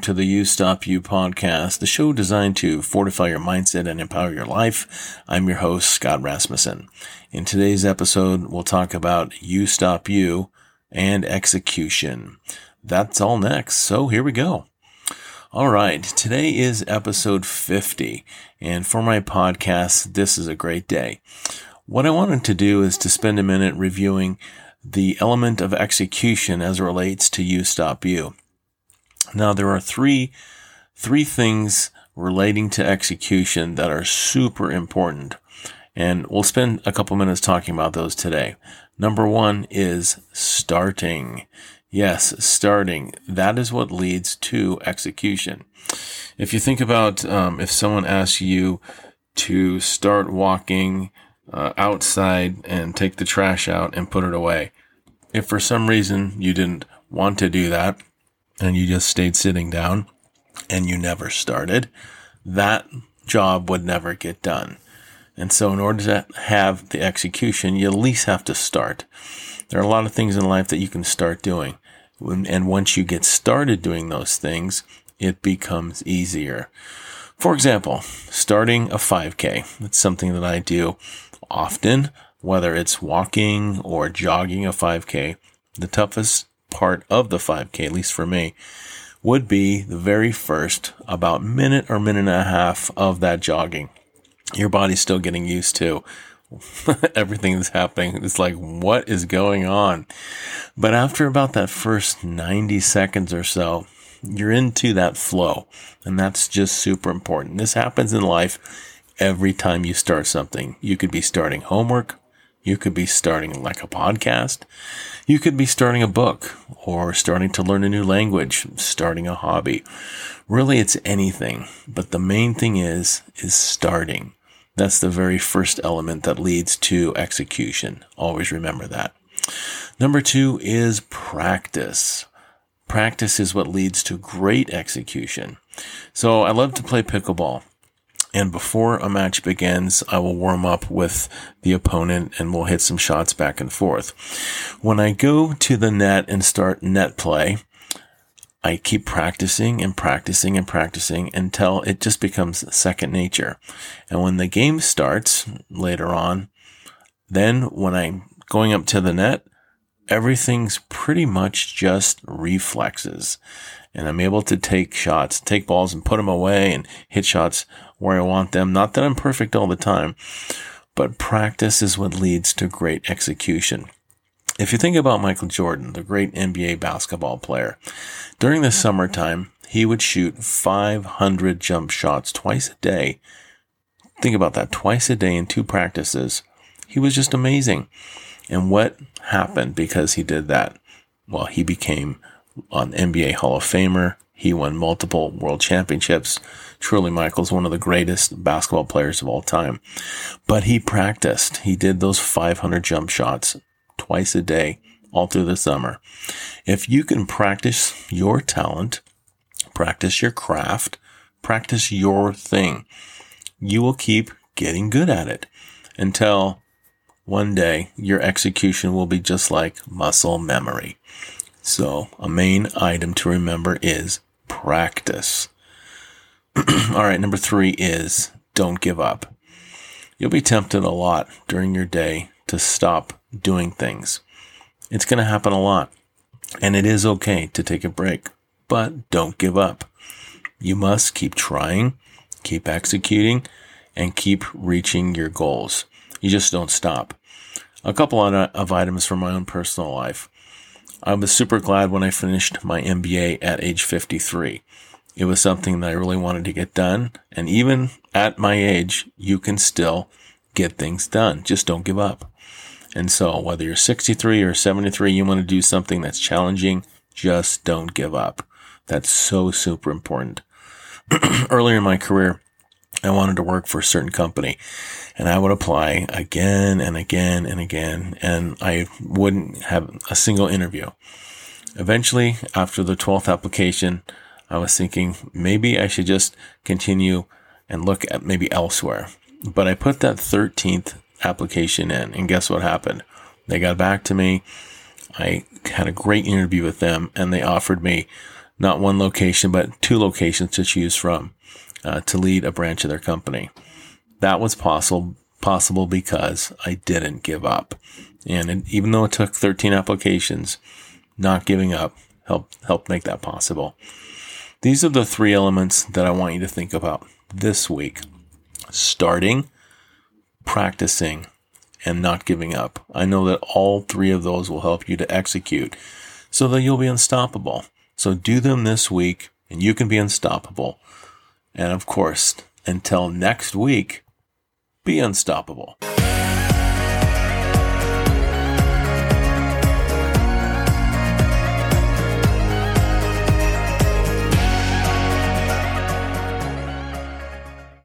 to the You Stop You podcast, the show designed to fortify your mindset and empower your life. I'm your host, Scott Rasmussen. In today's episode, we'll talk about You Stop You and execution. That's all next. So here we go. All right. Today is episode 50. And for my podcast, this is a great day. What I wanted to do is to spend a minute reviewing the element of execution as it relates to You Stop You. Now there are three, three things relating to execution that are super important. And we'll spend a couple minutes talking about those today. Number one is starting. Yes, starting. That is what leads to execution. If you think about um, if someone asks you to start walking uh, outside and take the trash out and put it away, if for some reason you didn't want to do that, and you just stayed sitting down and you never started, that job would never get done. And so in order to have the execution, you at least have to start. There are a lot of things in life that you can start doing. And once you get started doing those things, it becomes easier. For example, starting a 5K. It's something that I do often, whether it's walking or jogging a 5K. The toughest part of the 5K, at least for me, would be the very first about minute or minute and a half of that jogging. Your body's still getting used to everything that's happening. It's like, what is going on? But after about that first 90 seconds or so, you're into that flow. And that's just super important. This happens in life every time you start something. You could be starting homework. You could be starting like a podcast. You could be starting a book or starting to learn a new language, starting a hobby. Really, it's anything. But the main thing is, is starting. That's the very first element that leads to execution. Always remember that. Number two is practice. Practice is what leads to great execution. So I love to play pickleball. And before a match begins, I will warm up with the opponent and we'll hit some shots back and forth. When I go to the net and start net play, I keep practicing and practicing and practicing until it just becomes second nature. And when the game starts later on, then when I'm going up to the net, everything's pretty much just reflexes. And I'm able to take shots, take balls and put them away and hit shots where I want them. Not that I'm perfect all the time, but practice is what leads to great execution. If you think about Michael Jordan, the great NBA basketball player, during the summertime, he would shoot 500 jump shots twice a day. Think about that, twice a day in two practices. He was just amazing. And what happened because he did that? Well, he became an NBA Hall of Famer. He won multiple world championships. Truly, Michael's one of the greatest basketball players of all time. But he practiced. He did those 500 jump shots twice a day all through the summer. If you can practice your talent, practice your craft, practice your thing, you will keep getting good at it until one day your execution will be just like muscle memory. So a main item to remember is practice. All right, number three is don't give up. You'll be tempted a lot during your day to stop doing things. It's going to happen a lot. And it is okay to take a break, but don't give up. You must keep trying, keep executing, and keep reaching your goals. You just don't stop. A couple of items from my own personal life. I was super glad when I finished my MBA at age 53. It was something that I really wanted to get done. And even at my age, you can still get things done. Just don't give up. And so whether you're 63 or 73, you want to do something that's challenging, just don't give up. That's so super important. Earlier in my career, I wanted to work for a certain company and I would apply again and again and again and I wouldn't have a single interview. Eventually, after the 12th application, I was thinking maybe I should just continue and look at maybe elsewhere. But I put that 13th application in and guess what happened? They got back to me. I had a great interview with them and they offered me not one location, but two locations to choose from uh, to lead a branch of their company. That was possible possible because I didn't give up. And it, even though it took 13 applications, not giving up helped helped make that possible. These are the three elements that I want you to think about this week. Starting, practicing, and not giving up. I know that all three of those will help you to execute so that you'll be unstoppable. So do them this week and you can be unstoppable. And of course, until next week, be unstoppable.